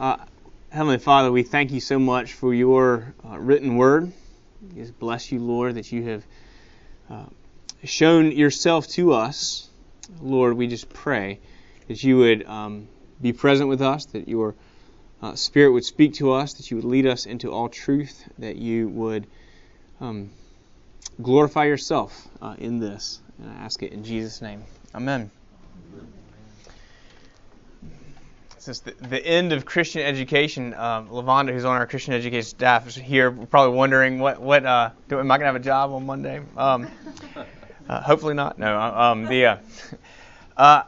Uh, Heavenly Father, we thank you so much for your uh, written word. We just bless you, Lord, that you have uh, shown yourself to us. Lord, we just pray that you would um, be present with us, that your uh, Spirit would speak to us, that you would lead us into all truth, that you would um, glorify yourself uh, in this. And I ask it in Jesus' name. Amen. Since the, the end of Christian education, um, Lavonda, who's on our Christian education staff, is here. probably wondering what what uh, do, am I gonna have a job on Monday? Um, uh, hopefully not. No. Uh, um, the uh, uh,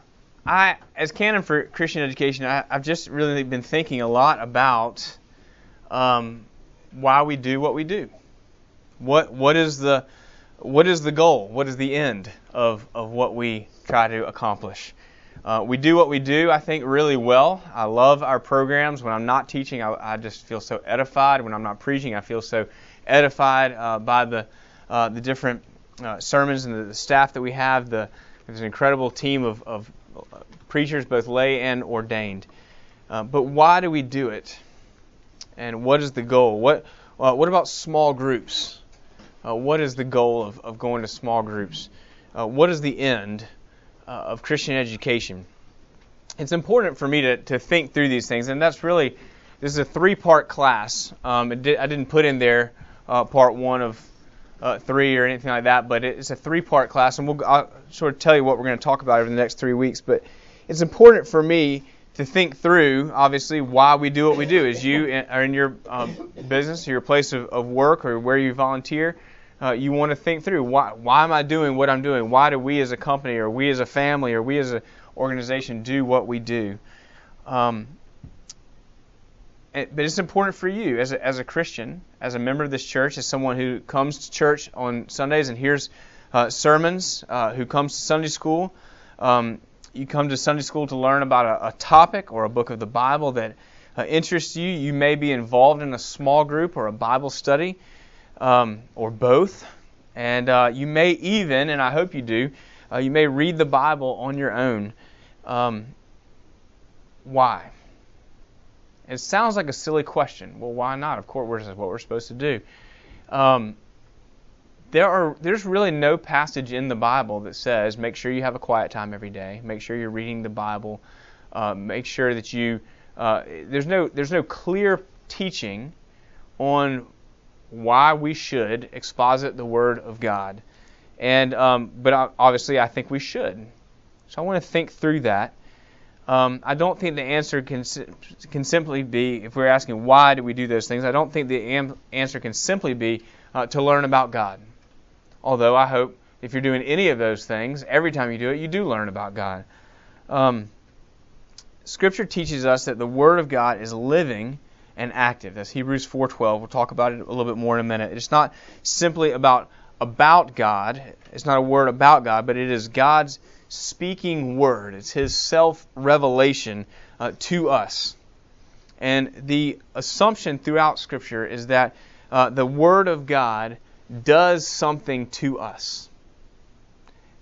I as canon for Christian education, I, have just really been thinking a lot about um, why we do what we do. What what is the what is the goal? What is the end of of what we try to accomplish? Uh, we do what we do, I think, really well. I love our programs. When I'm not teaching, I, I just feel so edified. When I'm not preaching, I feel so edified uh, by the uh, the different uh, sermons and the, the, staff that we have. The, there's an incredible team of, of preachers, both lay and ordained. Uh, but why do we do it? And what is the goal? What what about small groups? what is the goal of, of going to small groups? what is the end? Uh, of Christian education. It's important for me to, to think through these things, and that's really this is a three part class. Um, did, I didn't put in there uh, part one of uh, three or anything like that, but it's a three part class, and we'll I'll sort of tell you what we're going to talk about over the next three weeks. But it's important for me to think through, obviously, why we do what we do. As you are in your um, business, or your place of, of work, or where you volunteer, uh, you want to think through why why am I doing what I'm doing? Why do we as a company or we as a family or we as an organization do what we do? Um, but it's important for you as a, as a Christian, as a member of this church, as someone who comes to church on Sundays and hears uh, sermons, uh, who comes to Sunday school. Um, you come to Sunday school to learn about a, a topic or a book of the Bible that uh, interests you. You may be involved in a small group or a Bible study um, or both. And uh, you may even, and I hope you do, uh, you may read the Bible on your own. Um, why? It sounds like a silly question. Well, why not? Of course, what we're supposed to do. Um, there are there's really no passage in the Bible that says make sure you have a quiet time every day. Make sure you're reading the Bible. Uh, make sure that you uh, there's no there's no clear teaching on why we should exposit the Word of God. And um, but obviously, I think we should. So I want to think through that. Um, I don't think the answer can can simply be if we're asking why do we do those things. I don't think the am- answer can simply be uh, to learn about God. Although I hope if you're doing any of those things, every time you do it, you do learn about God. Um, scripture teaches us that the Word of God is living and active. That's Hebrews 4:12. We'll talk about it a little bit more in a minute. It's not simply about about God. It's not a word about God, but it is God's speaking word. It's His self-revelation uh, to us. And the assumption throughout Scripture is that uh, the Word of God does something to us.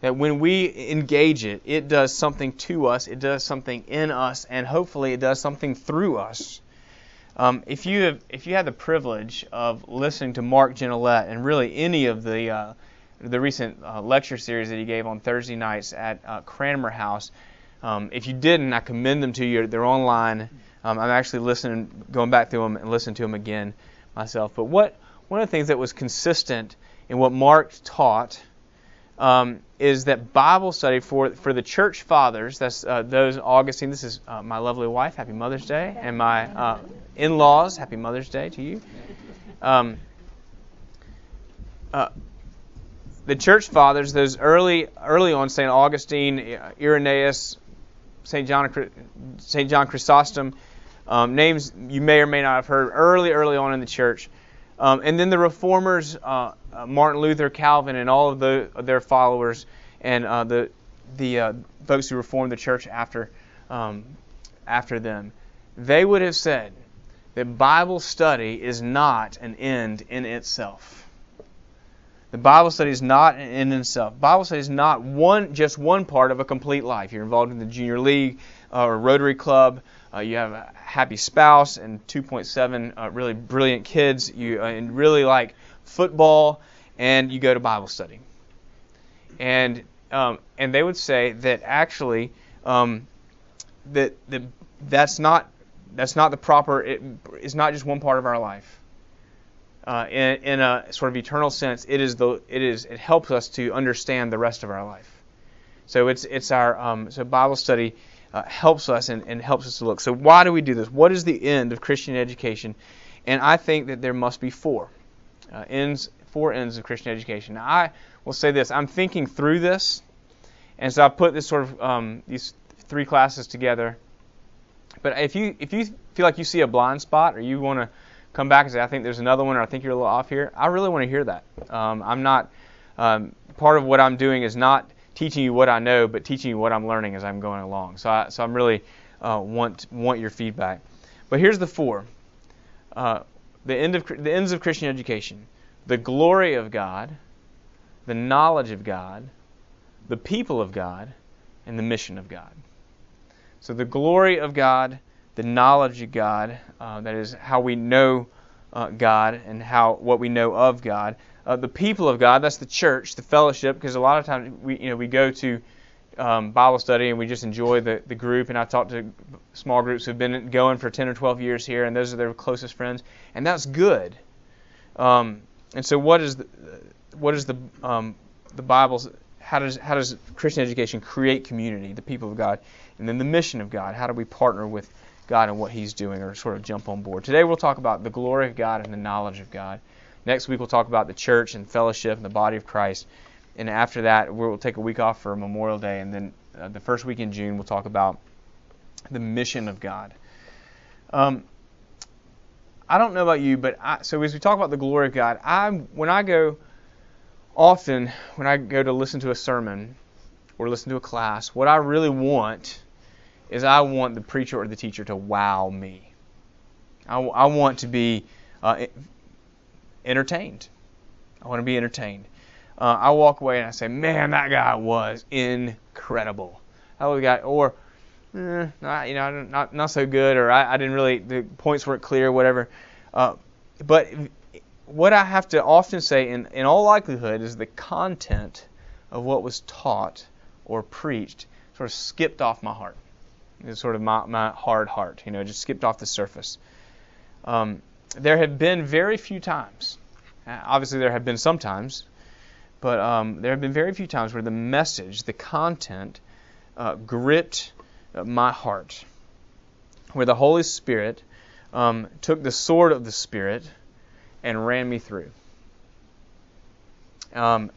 That when we engage it, it does something to us, it does something in us, and hopefully it does something through us. Um, if you have, if you had the privilege of listening to Mark Gignilliat and really any of the uh, the recent uh, lecture series that he gave on Thursday nights at uh, Cranmer House, um, if you didn't, I commend them to you. They're online. Um, I'm actually listening, going back through them and listening to them again myself. But what one of the things that was consistent in what Mark taught um, is that Bible study for for the church fathers. That's uh, those Augustine. This is uh, my lovely wife. Happy Mother's Day, and my uh, in laws, happy Mother's Day to you. Um, uh, the church fathers, those early early on, St. Augustine, Irenaeus, St. John, St. John Chrysostom, um, names you may or may not have heard early, early on in the church. Um, and then the reformers, uh, uh, Martin Luther, Calvin, and all of the, their followers, and uh, the the uh, folks who reformed the church after um, after them, they would have said that Bible study is not an end in itself. The Bible study is not an end in itself. Bible study is not one just one part of a complete life. You're involved in the junior league uh, or Rotary Club, uh, you have a happy spouse and 2.7 uh, really brilliant kids, you uh, and really like football, and you go to Bible study. And um, and they would say that actually um, that that that's not that's not the proper. It is not just one part of our life. Uh, in, in a sort of eternal sense, it is the it is it helps us to understand the rest of our life. So it's it's our um, so Bible study uh, helps us and, and helps us to look. So why do we do this? What is the end of Christian education? And I think that there must be four uh, ends, four ends of Christian education. Now I will say this: I'm thinking through this, and so I put this sort of um, these three classes together. But if you if you feel like you see a blind spot or you want to come back and say I think there's another one or I think you're a little off here, I really want to hear that. Um, I'm not um, part of what I'm doing is not teaching you what I know, but teaching you what I'm learning as I'm going along. So I so I'm really uh, want want your feedback. But here's the four. Uh, the end of the ends of Christian education: the glory of God, the knowledge of God, the people of God, and the mission of God. So the glory of God, the knowledge of God, uh, that is how we know uh, God and how what we know of God. Uh, the people of God, that's the church, the fellowship, because a lot of times we you know we go to um, Bible study and we just enjoy the, the group. And I talk to small groups who've been going for 10 or 12 years here, and those are their closest friends, and that's good. Um, and so, what is the what is the um, the Bible's how does how does Christian education create community, the people of God, and then the mission of God? How do we partner with God and what He's doing, or sort of jump on board? Today we'll talk about the glory of God and the knowledge of God. Next week we'll talk about the church and fellowship and the body of Christ. And after that we'll take a week off for Memorial Day, and then uh, the first week in June we'll talk about the mission of God. Um, I don't know about you, but I, so as we talk about the glory of God, I when I go often when I go to listen to a sermon or listen to a class, what I really want is I want the preacher or the teacher to wow me. I, I want to be uh, entertained. I want to be entertained. Uh, I walk away and I say, "Man, that guy was incredible." That was guy, or eh, not, you know, not not so good, or I, I didn't really the points weren't clear, whatever. Uh, but what I have to often say, in, in all likelihood, is the content of what was taught or preached sort of skipped off my heart. It's sort of my, my hard heart, you know, just skipped off the surface. Um, there have been very few times, uh, obviously, there have been some times, but um, there have been very few times where the message, the content, uh, gripped uh, my heart, where the Holy Spirit um, took the sword of the Spirit and ran me through. Um,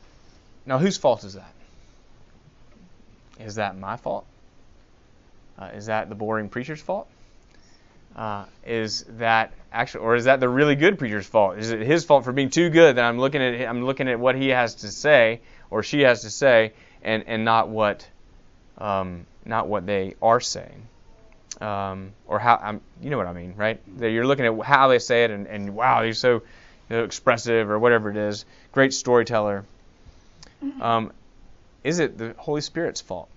now, whose fault is that? Is that my fault? Uh, is that the boring preacher's fault? Uh, is that actually, or is that the really good preacher's fault? Is it his fault for being too good that I'm looking at I'm looking at what he has to say or she has to say, and and not what um, not what they are saying? um, or how I'm, you know what I mean, right? That you're looking at how they say it, and, and wow, he's so you know, expressive, or whatever it is. Great storyteller. Mm-hmm. Um, is it the Holy Spirit's fault?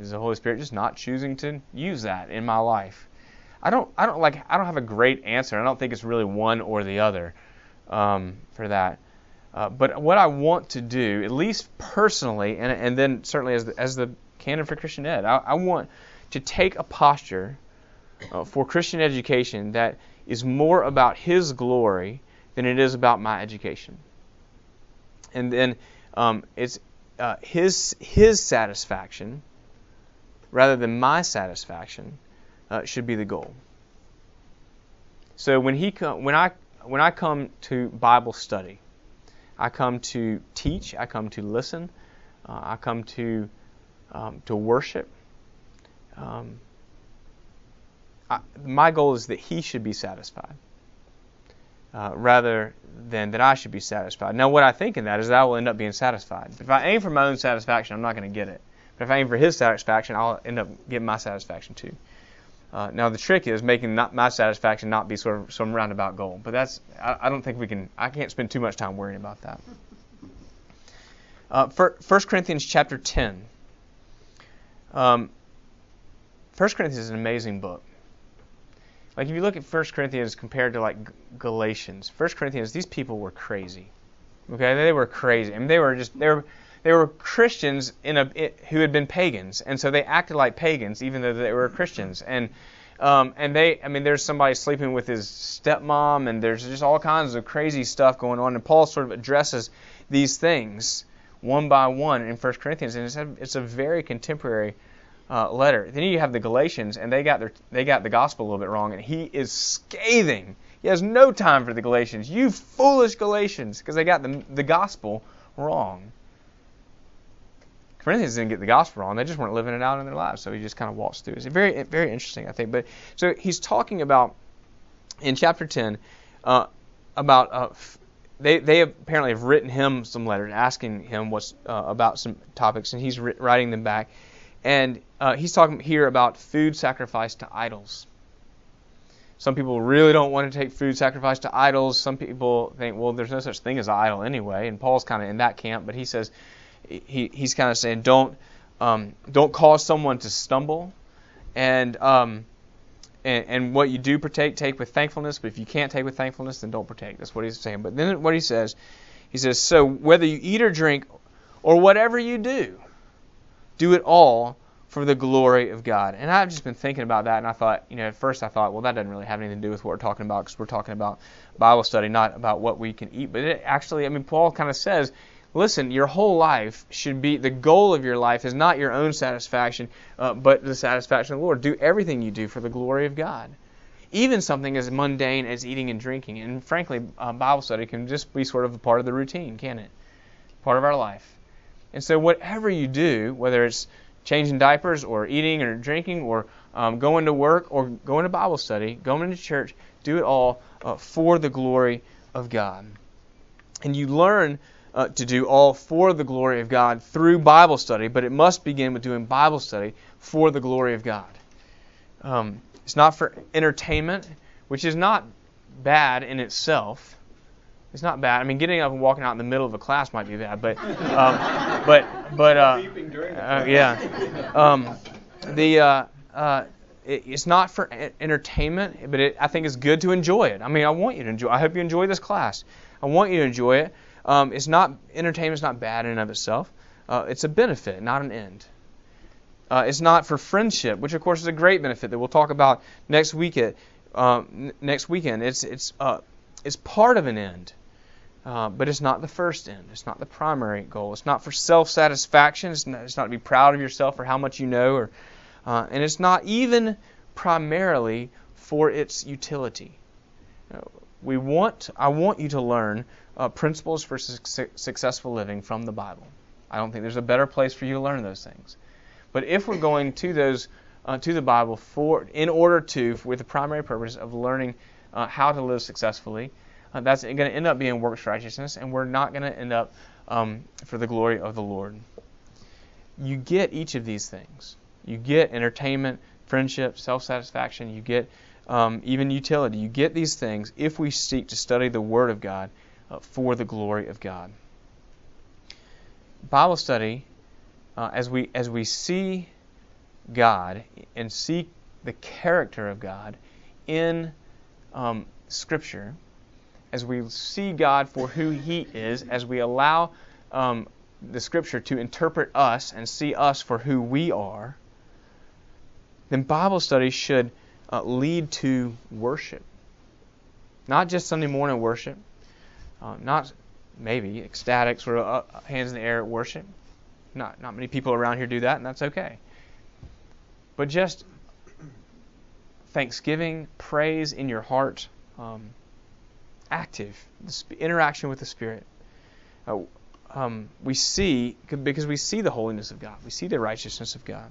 Is the Holy Spirit just not choosing to use that in my life? I don't, I don't like, I don't have a great answer. I don't think it's really one or the other um, for that. Uh, but what I want to do, at least personally, and, and then certainly as the, as the canon for Christian Ed, I, I want to take a posture uh, for Christian education that is more about His glory than it is about my education. And then um, it's uh, His His satisfaction rather than my satisfaction uh, should be the goal. So when he com- when I when I come to Bible study, I come to teach, I come to listen, uh, I come to um, to worship. Um, I, my goal is that he should be satisfied uh, rather than that I should be satisfied. Now, what I think in that is that I will end up being satisfied. If I aim for my own satisfaction, I'm not going to get it. If I aim for his satisfaction, I'll end up getting my satisfaction too. Uh, now the trick is making not my satisfaction not be sort of some roundabout goal. But that's I, I don't think we can. I can't spend too much time worrying about that. Uh, 1 Corinthians chapter 10. Um, 1 Corinthians is an amazing book. Like if you look at 1 Corinthians compared to like Galatians, 1 Corinthians, these people were crazy. Okay, they were crazy. I mean, they were just they were they were Christians in a who had been pagans, and so they acted like pagans even though they were Christians. And um, and they, I mean, there's somebody sleeping with his stepmom, and there's just all kinds of crazy stuff going on. And Paul sort of addresses these things one by one in 1 Corinthians, and it's a, it's a very contemporary uh, letter. Then you have the Galatians, and they got their they got the gospel a little bit wrong, and he is scathing. He has no time for the Galatians. You foolish Galatians, because they got the the gospel wrong. Corinthians didn't get the gospel wrong; they just weren't living it out in their lives. So he just kind of walks through. It's very very interesting, I think. But so he's talking about in chapter 10 uh, about uh, they they apparently have written him some letters asking him what's uh, about some topics, and he's writing them back. And uh, he's talking here about food sacrificed to idols. Some people really don't want to take food sacrificed to idols. Some people think, well, there's no such thing as an idol anyway. And Paul's kind of in that camp, but he says he, he's kind of saying don't um, don't cause someone to stumble, and, um, and and what you do partake, take with thankfulness. But if you can't take with thankfulness, then don't partake. That's what he's saying. But then what he says, he says, so whether you eat or drink, or whatever you do, do it all for the glory of God. And I've just been thinking about that, and I thought, you know, at first I thought, well, that doesn't really have anything to do with what we're talking about because we're talking about Bible study, not about what we can eat. But it actually, I mean, Paul kind of says, listen, your whole life should be the goal of your life is not your own satisfaction, uh, but the satisfaction of the Lord. Do everything you do for the glory of God. Even something as mundane as eating and drinking. And frankly, Bible study can just be sort of a part of the routine, can it? Part of our life. And so, whatever you do, whether it's changing diapers or eating or drinking or um, going to work or going to Bible study, going to church, do it all uh, for the glory of God. And you learn uh, to do all for the glory of God through Bible study, but it must begin with doing Bible study for the glory of God. Um, it's not for entertainment, which is not bad in itself. It's not bad. I mean, getting up and walking out in the middle of a class might be bad, but um, but but uh, uh, yeah, um, the uh, uh, it, it's not for entertainment, but it, I think it's good to enjoy it. I mean, I want you to enjoy. I hope you enjoy this class. I want you to enjoy it. Um, it's not entertainment. Is not bad in and of itself. Uh, it's a benefit, not an end. Uh, it's not for friendship, which of course is a great benefit that we'll talk about next week. At, um, next weekend, it's it's it's part of an end. Uh, but it's not the first end. It's not the primary goal. It's not for self satisfaction. It's, it's not, to be proud of yourself or how much you know, or, uh, and it's not even primarily for its utility. You know, we want, I want you to learn uh, principles for su- successful living from the Bible. I don't think there's a better place for you to learn those things. But if we're going to those uh, to the Bible for in order to with the primary purpose of learning uh, how to live successfully, uh, that's going to end up being works righteousness, and we're not going to end up um, for the glory of the Lord. You get each of these things. You get entertainment, friendship, self satisfaction. You get um, even utility. You get these things if we seek to study the Word of God uh, for the glory of God. Bible study, uh, as we as we see God and see the character of God in um, Scripture, as we see God for who He is, as we allow um, the Scripture to interpret us and see us for who we are, then Bible study should uh, lead to worship. Not just Sunday morning worship, uh, not maybe ecstatic, sort of uh, hands in the air worship. Not, not many people around here do that, and that's okay. But just thanksgiving, praise in your heart. Um, active, the interaction with the Spirit. Uh, um, we see, because we see the holiness of God, we see the righteousness of God.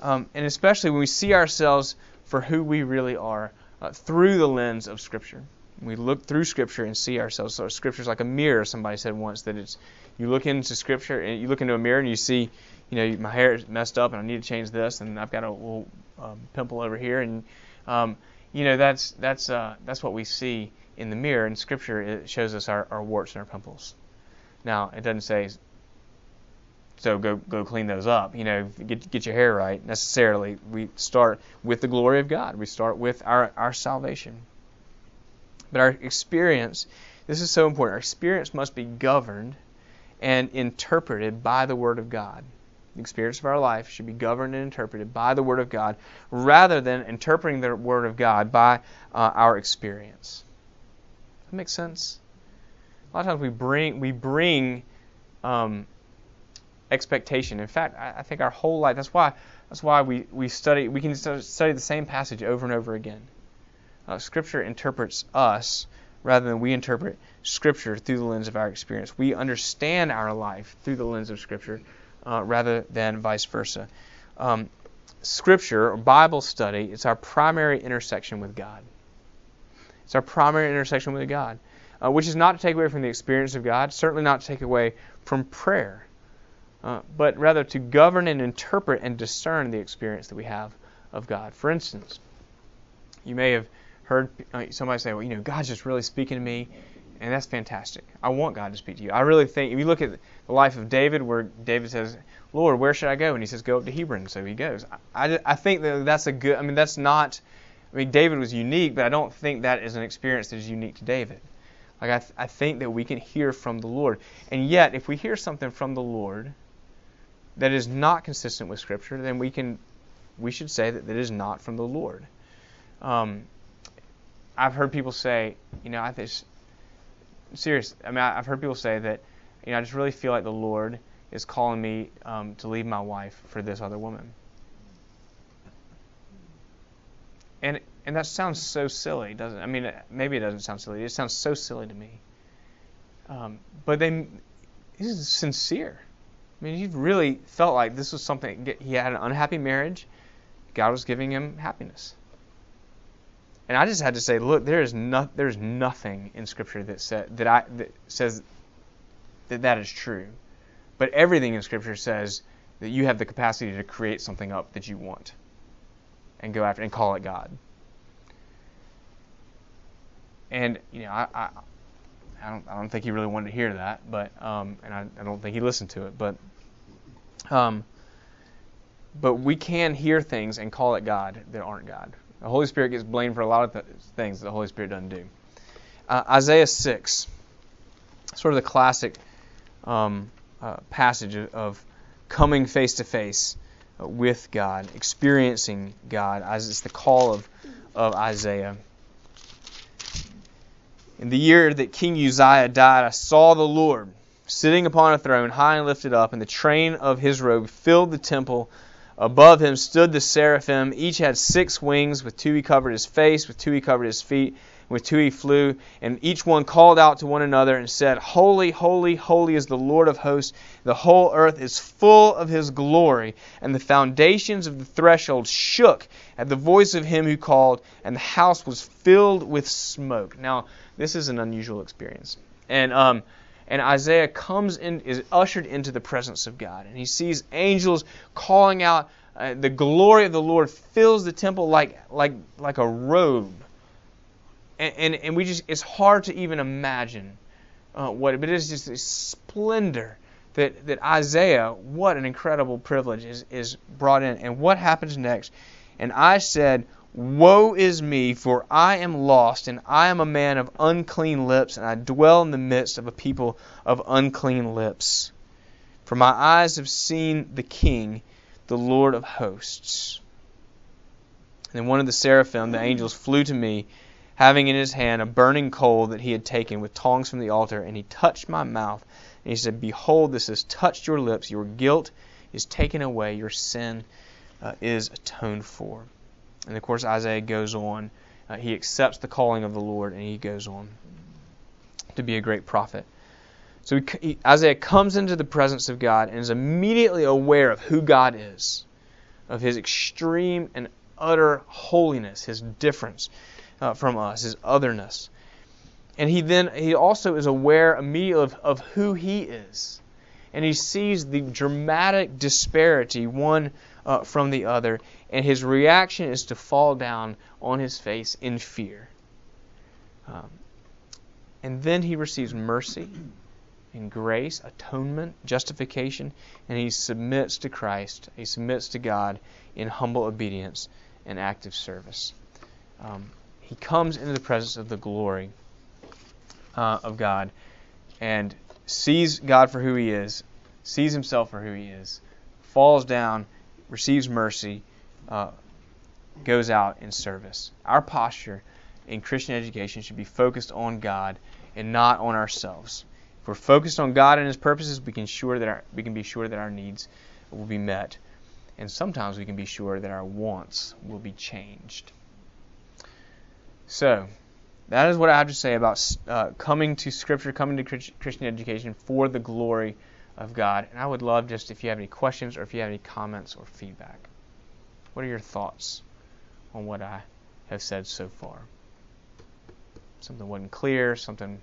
Um, and especially when we see ourselves for who we really are uh, through the lens of Scripture. We look through Scripture and see ourselves. So Scripture's like a mirror. Somebody said once that it's you look into Scripture and you look into a mirror and you see, you know, my hair is messed up and I need to change this and I've got a little um, pimple over here and um, you know that's that's uh, that's what we see in the mirror. In Scripture, it shows us our, our warts and our pimples. Now, it doesn't say so go go clean those up. You know, get get your hair right. Necessarily, we start with the glory of God. We start with our our salvation. But our experience, this is so important. Our experience must be governed and interpreted by the Word of God. The experience of our life should be governed and interpreted by the Word of God, rather than interpreting the Word of God by uh, our experience. That makes sense. A lot of times we bring we bring um, expectation. In fact, I, I, think our whole life. That's why. That's why we, we study. We can study the same passage over and over again. Uh, scripture interprets us rather than we interpret Scripture through the lens of our experience. We understand our life through the lens of Scripture uh, rather than vice versa. Um, scripture or Bible study is our primary intersection with God. It's our primary intersection with God, uh, which is not to take away from the experience of God, certainly not to take away from prayer. Uh, but rather to govern and interpret and discern the experience that we have of God. For instance, you may have heard uh, somebody say, well, you know, God's just really speaking to me, and that's fantastic. I want God to speak to you. I really think, if you look at the life of David, where David says, Lord, where should I go? And he says, go up to Hebron. So he goes. I, I, think that that's a good, I mean, that's not, I mean, David was unique, but I don't think that is an experience that is unique to David. Like, I, th- I think that we can hear from the Lord. And yet, if we hear something from the Lord, that is not consistent with Scripture, then we can we should say that that is not from the Lord. Um, I've heard people say, you know, I think serious. I mean, I've heard people say that, you know, I just really feel like the Lord is calling me um, to leave my wife for this other woman. And and that sounds so silly, doesn't? It? I mean, maybe it doesn't sound silly. It sounds so silly to me. Um, but they, this is sincere. I mean, he really felt like this was something. He had an unhappy marriage. God was giving him happiness. And I just had to say, look, there is there's nothing in Scripture that that I that says that that is true. But everything in Scripture says that you have the capacity to create something up that you want, and go after and call it God. And you know, I, I I don't, I don't think he really wanted to hear that, but um, and I, I don't think he listened to it, but um, but we can hear things and call it God that aren't God. The Holy Spirit gets blamed for a lot of th- things the Holy Spirit doesn't do. Uh, Isaiah 6, sort of the classic um, uh, passage of coming face to face with God, experiencing God, as it's the call of, of Isaiah. In the year that King Uzziah died, I saw the Lord sitting upon a throne, high and lifted up, and the train of his robe filled the temple. Above him stood the seraphim. Each had six wings. With two he covered his face, with two he covered his feet, with two he flew. And each one called out to one another and said, Holy, holy, holy is the Lord of hosts. The whole earth is full of his glory. And the foundations of the threshold shook at the voice of him who called, and the house was filled with smoke. Now, this is an unusual experience. And um, and Isaiah comes in, is ushered into the presence of God, and he sees angels calling out. Uh, the glory of the Lord fills the temple like like like a robe, and and, and we just it's hard to even imagine uh, what, but it is just a splendor that that Isaiah, what an incredible privilege is is brought in, and what happens next? And I said, Woe is me, for I am lost, and I am a man of unclean lips, and I dwell in the midst of a people of unclean lips. For my eyes have seen the King, the Lord of hosts. And one of the seraphim, the angels, flew to me, having in his hand a burning coal that he had taken with tongs from the altar, and he touched my mouth. And he said, Behold, this has touched your lips. Your guilt is taken away, your sin uh, is atoned for. And of course, Isaiah goes on. Uh, he accepts the calling of the Lord and he goes on to be a great prophet. So he, he, Isaiah comes into the presence of God and is immediately aware of who God is, of his extreme and utter holiness, his difference uh, from us, his otherness. And he then he also is aware immediately of, of who he is. And he sees the dramatic disparity one uh, from the other and his reaction is to fall down on his face in fear. Um, and then he receives mercy and grace, atonement, justification, and he submits to Christ. He submits to God in humble obedience and active service. Um, he comes into the presence of the glory uh, of God and sees God for who he is, sees himself for who he is, falls down, receives mercy, uh, goes out in service. Our posture in Christian education should be focused on God and not on ourselves. If we're focused on God and His purposes, we can sure that our, we can be sure that our needs will be met, and sometimes we can be sure that our wants will be changed. So, that is what I have to say about uh, coming to Scripture, coming to Christian education for the glory of God. And I would love just if you have any questions or if you have any comments or feedback. What are your thoughts on what I have said so far? Something wasn't clear, something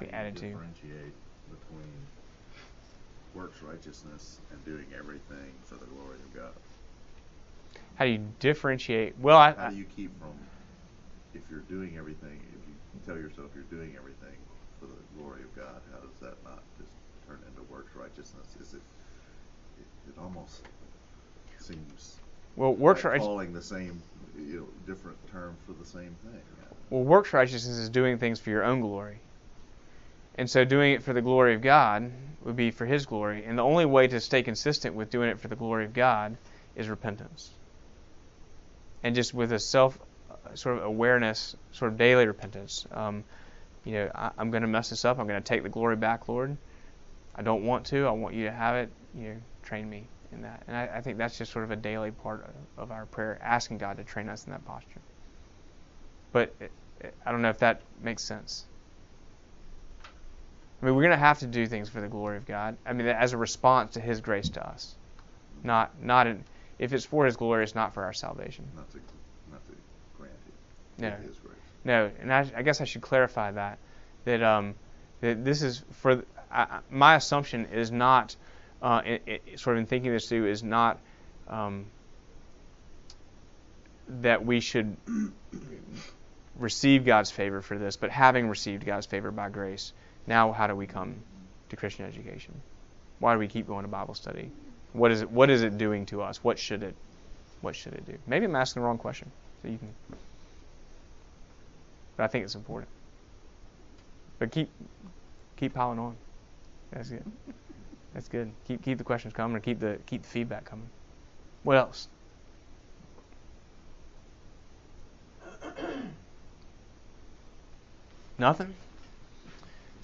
we added to. differentiate between works righteousness and doing everything for the glory of God. How do you differentiate? Well, I, how do you keep from if you're doing everything? If you tell yourself you're doing everything for the glory of God, how does that not just turn into works righteousness? Is it? It, it almost seems well, works like calling the same, you know, different term for the same thing. Well, works righteousness is doing things for your own glory. And so doing it for the glory of God would be for His glory. And the only way to stay consistent with doing it for the glory of God is repentance. And just with a self uh, sort of awareness, sort of daily repentance. Um, you know, I, am going to mess this up. I'm going to take the glory back, Lord. I don't want to. I want you to have it. You know, train me in that. And I, I think that's just sort of a daily part of, of, our prayer, asking God to train us in that posture. But it, it, I don't know if that makes sense. I mean, we're going to have to do things for the glory of God. I mean, as a response to His grace to us, not not in, if it's for His glory, it's not for our salvation. Not to, not to grant it. No. His grace. No, and I, I guess I should clarify that that um that this is for I, my assumption is not uh, it, it, sort of in thinking this through is not um, that we should receive God's favor for this, but having received God's favor by grace now, how do we come to Christian education? Why do we keep going to Bible study? What is it? What is it doing to us? What should it? What should it do? Maybe I'm asking the wrong question. So you can. But I think it's important. But keep keep piling on. That's good. That's good. Keep keep the questions coming, or keep the keep the feedback coming. What else? Nothing.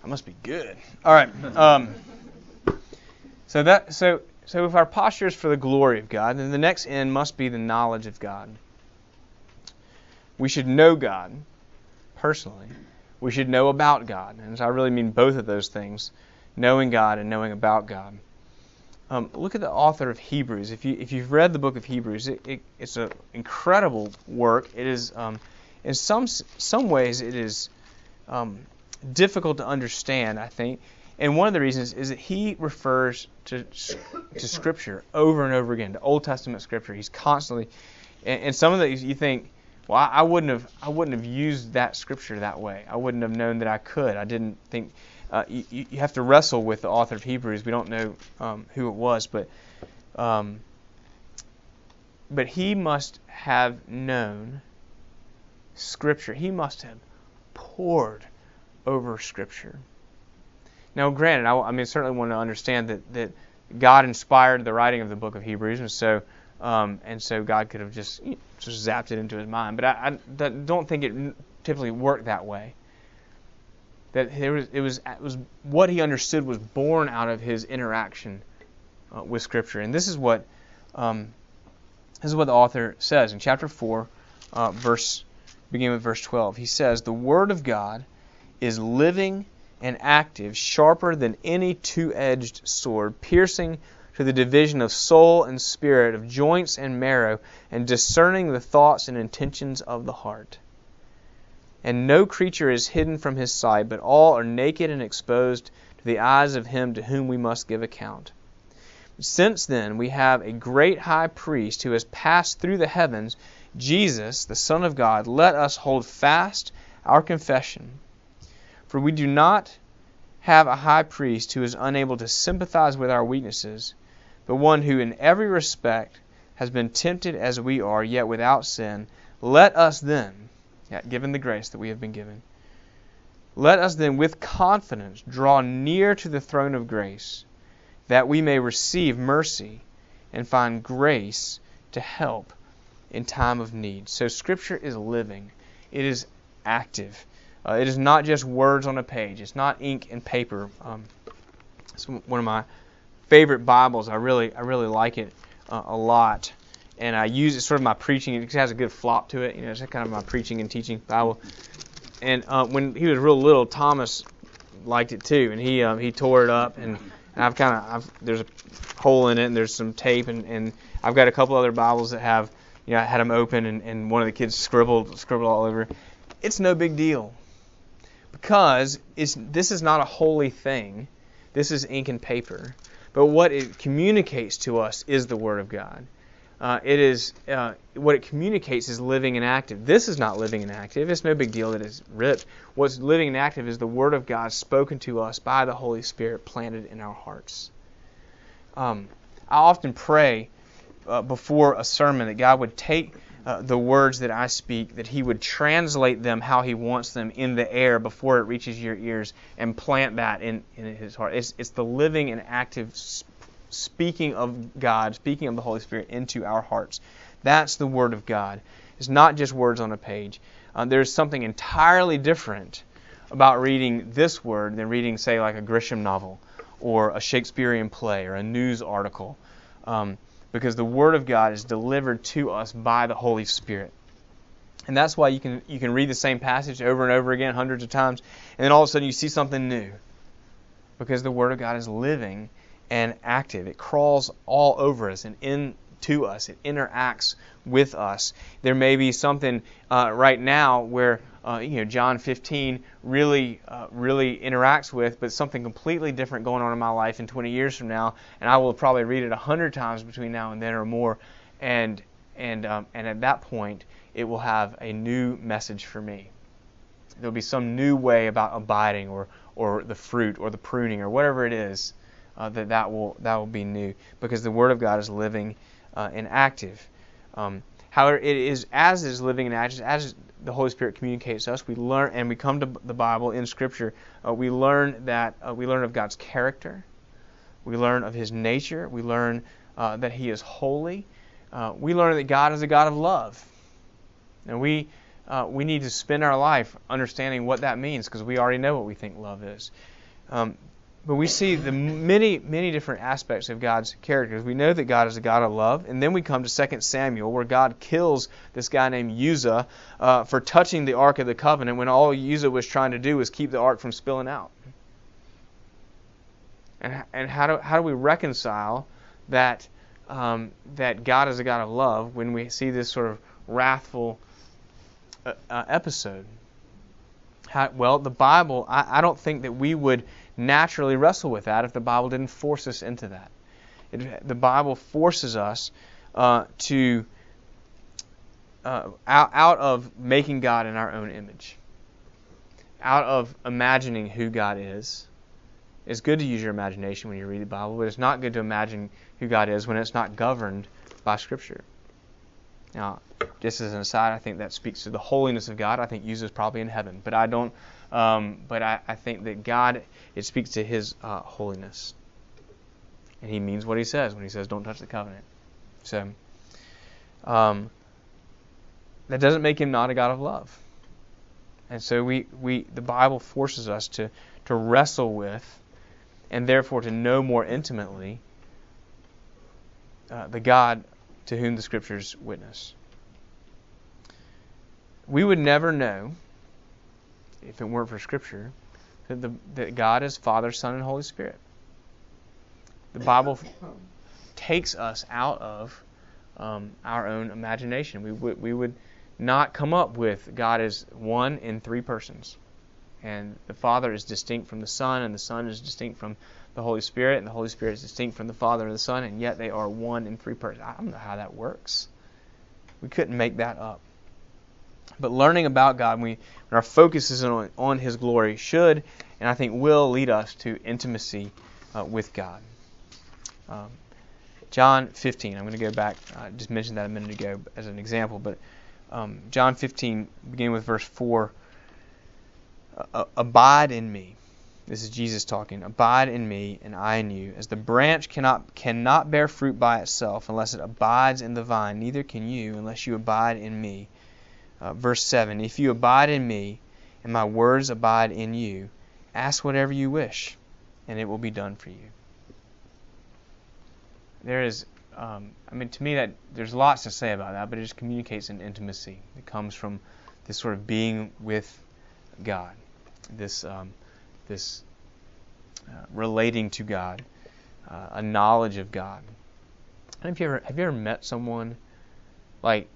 I must be good. All right. Um, so that so so if our posture is for the glory of God, then the next end must be the knowledge of God. We should know God personally. We should know about God, and I really mean both of those things: knowing God and knowing about God. Um, look at the author of Hebrews. If you if you've read the book of Hebrews, it, it, it's an incredible work. It is um, in some some ways it is um, difficult to understand, I think. And one of the reasons is that he refers to to Scripture over and over again, to Old Testament Scripture. He's constantly, and, and some of these you think, well, I, I, wouldn't have, I wouldn't have used that Scripture that way. I wouldn't have known that I could. I didn't think. Uh, you, you, have to wrestle with the author of Hebrews. We don't know um, who it was, but um, but he must have known Scripture. He must have pored over Scripture. Now, granted, I, I mean, certainly want to understand that, that God inspired the writing of the book of Hebrews, and so um, and so God could have just just zapped it into his mind. But I, I don't think it typically worked that way. That it was it was it was what he understood was born out of his interaction uh, with Scripture, and this is what um, this is what the author says in chapter four, uh, verse beginning with verse twelve. He says, "The word of God." is living and active, sharper than any two edged sword, piercing to the division of soul and spirit, of joints and marrow, and discerning the thoughts and intentions of the heart. And no creature is hidden from his sight, but all are naked and exposed to the eyes of him to whom we must give account. Since then we have a great high priest who has passed through the heavens, Jesus, the Son of God, let us hold fast our confession. For we do not have a high priest who is unable to sympathize with our weaknesses, but one who in every respect has been tempted as we are, yet without sin. Let us then, given the grace that we have been given, let us then with confidence draw near to the throne of grace, that we may receive mercy and find grace to help in time of need. So Scripture is living, it is active. Uh, it is not just words on a page. It's not ink and paper. Um, it's one of my favorite Bibles. I really, I really like it uh, a lot, and I use it sort of my preaching. It has a good flop to it. You know, it's kind of my preaching and teaching Bible. And uh, when he was real little, Thomas liked it too, and he um, he tore it up, and I've kind of there's a hole in it, and there's some tape, and, and I've got a couple other Bibles that have you know I had them open, and, and one of the kids scribbled scribbled all over. It's no big deal because it's, this is not a holy thing. This is ink and paper. But what it communicates to us is the Word of God. Uh, it is uh, what it communicates is living and active. This is not living and active. It's no big deal that it's ripped. What's living and active is the Word of God spoken to us by the Holy Spirit, planted in our hearts. Um, I often pray uh, before a sermon that God would take uh, the words that I speak, that He would translate them how He wants them in the air before it reaches your ears and plant that in, in His heart. It's, it's the living and active speaking of God, speaking of the Holy Spirit into our hearts. That's the Word of God. It's not just words on a page. Uh, there's something entirely different about reading this word than reading, say, like a Grisham novel or a Shakespearean play or a news article. Um, because the Word of God is delivered to us by the Holy Spirit. And that's why you can you can read the same passage over and over again hundreds of times, and then all of a sudden you see something new. Because the Word of God is living and active. It crawls all over us and into us. It interacts with us. There may be something uh, right now where uh, you know John 15 really uh, really interacts with, but something completely different going on in my life in 20 years from now, and I will probably read it hundred times between now and then or more, and and um, and at that point it will have a new message for me. There'll be some new way about abiding or or the fruit or the pruning or whatever it is uh, that that will that will be new because the Word of God is living uh, and active. Um, however, it is as it is living and active as the Holy Spirit communicates to us. We learn, and we come to the Bible in Scripture. Uh, we learn that uh, we learn of God's character. We learn of His nature. We learn uh, that He is holy. Uh, we learn that God is a God of love. And we uh, we need to spend our life understanding what that means because we already know what we think love is. Um, but we see the many, many different aspects of God's characters. We know that God is a God of love, and then we come to 2 Samuel, where God kills this guy named Uzzah uh, for touching the Ark of the Covenant when all Uzzah was trying to do was keep the Ark from spilling out. And, and how, do, how do we reconcile that, um, that God is a God of love when we see this sort of wrathful uh, uh, episode? How, well, the Bible, I, I don't think that we would naturally wrestle with that if the Bible didn't force us into that. It, the Bible forces us uh, to uh, out, out of making God in our own image, out of imagining who God is. It's good to use your imagination when you read the Bible, but it's not good to imagine who God is when it's not governed by Scripture. Now, just as an aside, I think that speaks to the holiness of God. I think Uzzah probably in heaven, but I don't. Um, but I, I, think that God, it speaks to His uh, holiness, and He means what He says when He says, "Don't touch the covenant." So, um, that doesn't make Him not a God of love. And so we, we the Bible forces us to to wrestle with, and therefore to know more intimately uh, the God to whom the Scriptures witness. We would never know, if it weren't for Scripture, that, the, that God is Father, Son, and Holy Spirit. The Bible takes us out of um, our own imagination. We would, we would not come up with God as one in three persons. And the Father is distinct from the Son, and the Son is distinct from the Holy Spirit, and the Holy Spirit is distinct from the Father and the Son, and yet they are one in three persons. I don't know how that works. We couldn't make that up. But learning about God, when, we, when our focus is on, on His glory, should and I think will lead us to intimacy uh, with God. Um, John 15. I'm going to go back. I just mentioned that a minute ago as an example, but um, John 15, beginning with verse 4. Abide in me. This is Jesus talking. Abide in me, and I in you. As the branch cannot cannot bear fruit by itself unless it abides in the vine, neither can you unless you abide in me. Uh, verse 7 If you abide in me, and my words abide in you, ask whatever you wish, and it will be done for you. There is, um, I mean, to me, that there's lots to say about that, but it just communicates an intimacy that comes from this sort of being with God, this um, this uh, relating to God, uh, a knowledge of God. Have you ever have you ever met someone like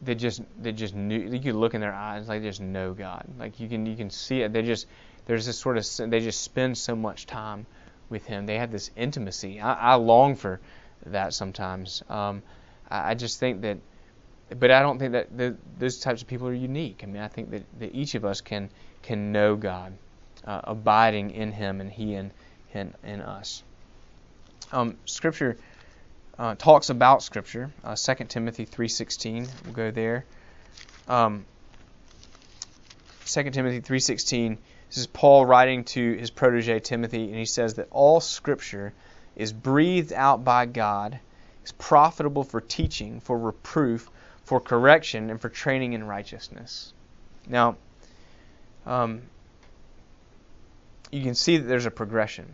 they just they just knew you could look in their eyes like they just know God. Like you can you can see it. They just there's this sort of they just spend so much time with Him. They have this intimacy. I, I long for that sometimes. Um, I, I, just think that but I don't think that the, those types of people are unique. I mean I think that, that each of us can can know God uh, abiding in Him and He in in, in us. Um, Scripture uh, talks about Scripture. Uh, 2 Timothy 3.16, we'll go there. Um, 2 Timothy 3.16, this is Paul writing to his protege Timothy, and he says that all Scripture is breathed out by God, is profitable for teaching, for reproof, for correction, and for training in righteousness. Now, um, you can see that there's a progression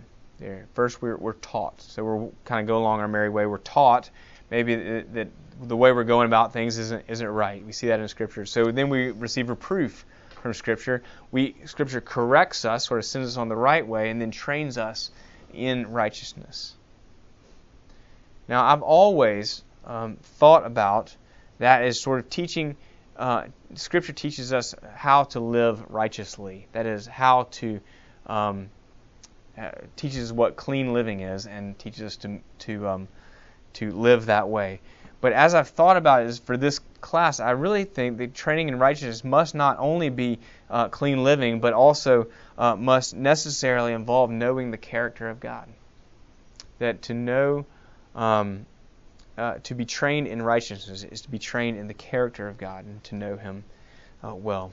there. First, we're, we're taught. So we're kind of go along our merry way. We're taught maybe that, the way we're going about things isn't isn't right. We see that in Scripture. So then we receive reproof from Scripture. We Scripture corrects us, sort of sends us on the right way, and then trains us in righteousness. Now, I've always um, thought about that as sort of teaching. Uh, scripture teaches us how to live righteously. That is, how to um, uh, teaches what clean living is and teaches us to to um, to live that way. But as I've thought about it for this class, I really think that training in righteousness must not only be uh, clean living, but also uh, must necessarily involve knowing the character of God. That to know, um, uh, to be trained in righteousness is to be trained in the character of God and to know Him uh, well.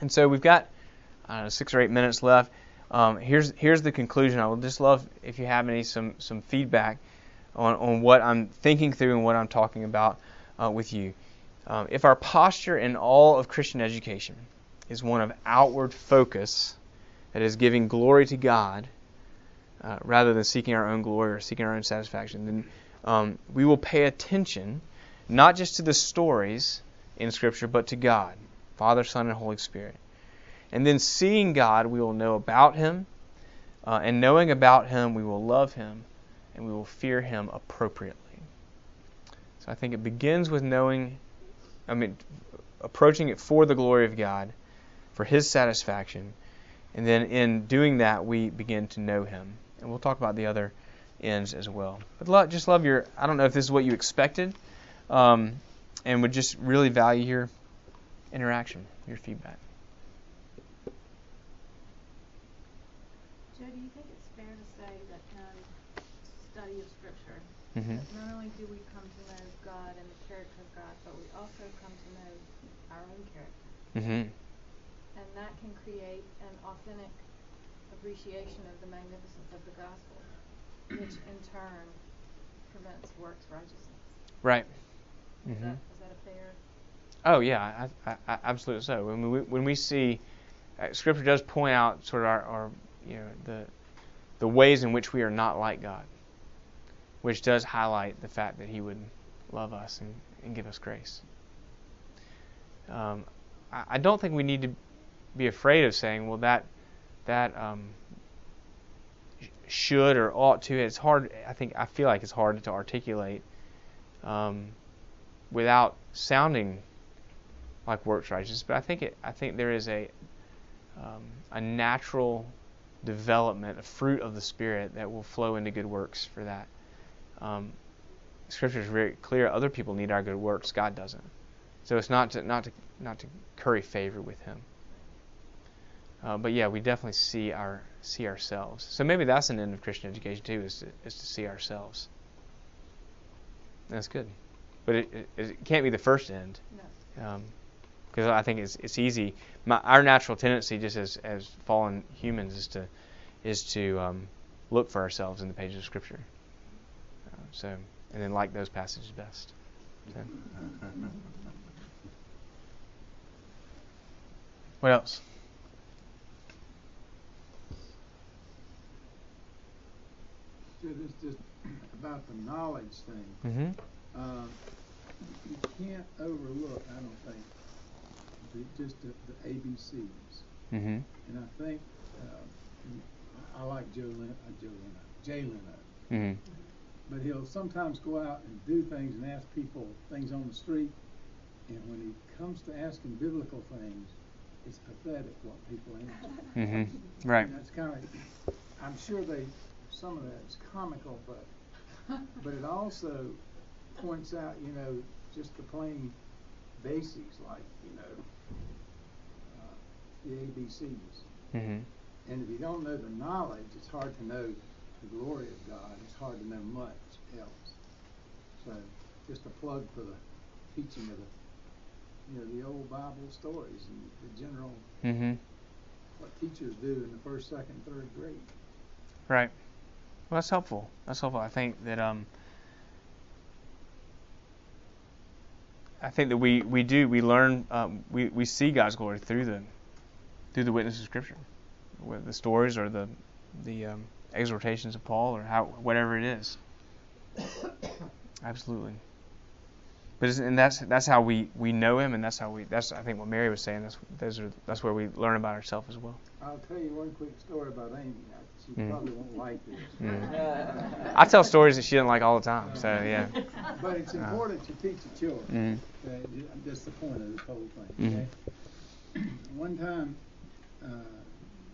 And so we've got know, six or eight minutes left. Um, here's here's the conclusion. I would just love if you have any some some feedback on, on what I'm thinking through and what I'm talking about uh, with you. Um, if our posture in all of Christian education is one of outward focus, that is giving glory to God uh, rather than seeking our own glory or seeking our own satisfaction, then um, we will pay attention not just to the stories in Scripture, but to God, Father, Son, and Holy Spirit. And then seeing God, we will know about Him. Uh, and knowing about Him, we will love Him and we will fear Him appropriately. So I think it begins with knowing, I mean, approaching it for the glory of God, for His satisfaction. And then in doing that, we begin to know Him. And we'll talk about the other ends as well. But just love your, I don't know if this is what you expected, um, and would just really value your interaction, your feedback. Mm-hmm. Not only do we come to know God and the character of God, but we also come to know our own character. Mm-hmm. And that can create an authentic appreciation of the magnificence of the gospel, which in turn prevents works righteousness. Right. Is, mm-hmm. that, is that a fair? Oh yeah, I, I, I, absolutely so. When we when we see, uh, Scripture does point out sort of our, our you know the the ways in which we are not like God which does highlight the fact that He would love us and, and give us grace. Um, I, I, don't think we need to be afraid of saying, well, that that um, should or ought to. It's hard. I think I feel like it's hard to articulate um, without sounding like works righteous. But I think it. I think there is a um, a natural development, a fruit of the Spirit that will flow into good works for that. Um, scripture is very clear. Other people need our good works. God doesn't. So it's not to, not to not to curry favor with Him. Uh, but yeah, we definitely see our see ourselves. So maybe that's an end of Christian education too, is to, is to see ourselves. That's good, but it, it, it can't be the first end. No. because I think it's it's easy. My, our natural tendency, just as as fallen humans, is to is to um, look for ourselves in the pages of Scripture. So, and then like those passages best. So. What else? So this just about the knowledge thing. Mm-hmm. Uh, you can't overlook, I don't think, the, just the, the ABCs. Mm-hmm. And I think uh, I like Joe Leno, uh, Joe Leno, Jay Leno, Mm-hmm. But he'll sometimes go out and do things and ask people things on the street. And when he comes to asking biblical things, it's pathetic what people answer. Mm-hmm. Right. And that's kind of, I'm sure they, some of that is comical, but but it also points out, you know, just the plain basics like, you know, uh, the ABCs. Mm-hmm. And if you don't know the knowledge, it's hard to know the glory of God. It's hard to know much else. So, just a plug for the teaching of the, you know, the old Bible stories and the general Mm-hmm. what teachers do in the first, second, third grade. Right. Well, that's helpful. That's helpful. I think that um, I think that we, we do we learn um, we we see God's glory through the through the witness of Scripture, with the stories or the the um, exhortations of Paul or how whatever it is. Absolutely. But and that's that's how we, we know Him, and that's how we that's I think what Mary was saying. That's those are that's where we learn about ourselves as well. I'll tell you one quick story about Amy. She Mm. probably won't like this. Mm. I tell stories that she doesn't like all the time. So yeah. But it's Uh. important to teach the children. Mm. Okay, ju- That's the point of this whole thing. Okay. One time, uh,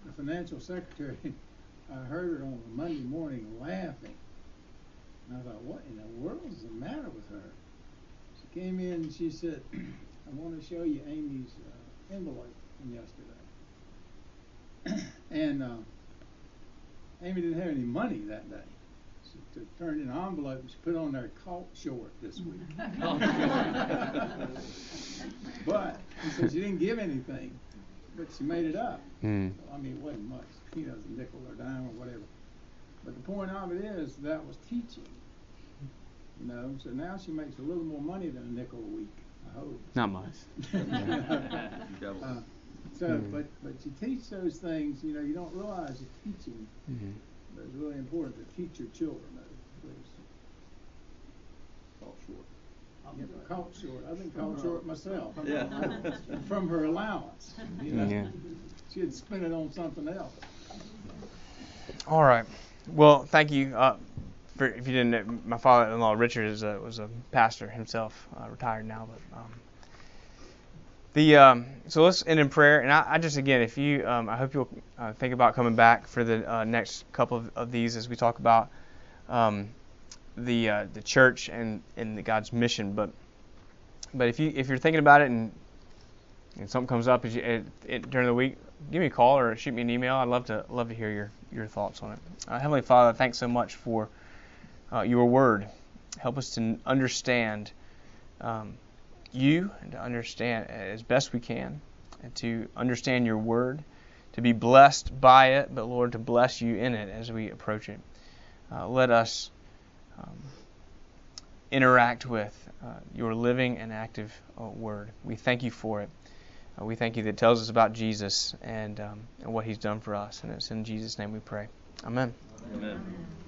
the financial secretary, I heard her on a Monday morning laughing, and I thought, what in the world is the matter with her? She came in and she said, "I want to show you Amy's uh, envelope from yesterday." and uh, Amy didn't have any money that day. She t- turned in an envelope and she put on there caught short this week. but she said she didn't give anything, but she made it up. Mm. I mean, it wasn't much, you know, a nickel or dime or whatever. But the point of it is that was teaching. You know, so now she makes a little more money than a nickel a week. I hope. Not much. Uh, so, Mhm. but but you teach those things. You know, you don't realize you're teaching. Mm-hmm. But it's really important to teach your children those. Please. Fall short. Get caught short. I've been caught short myself. Yeah. From her allowance. You know, Yeah. she had spent it on something else. All right. Well, thank you. Uh, for, if you didn't know, my father-in-law Richard is a, was a pastor himself, uh, retired now. But um, the um, so let's end in prayer. And I, I just again, if you, um, I hope you'll uh, think about coming back for the uh, next couple of, of these as we talk about um, the uh, the church and and the God's mission. But but if you if you're thinking about it and and something comes up you, it, it, during the week, give me a call or shoot me an email. I'd love to love to hear your your thoughts on it. Uh, Heavenly Father, thanks so much for uh, your word. Help us to understand um, you and to understand as best we can, and to understand your word, to be blessed by it, but Lord, to bless you in it as we approach it. Uh, let us um, interact with uh, your living and active uh, word. We thank you for it. Uh, we thank you that it tells us about Jesus and, um, and what he's done for us. And it's in Jesus' name we pray. Amen. Amen.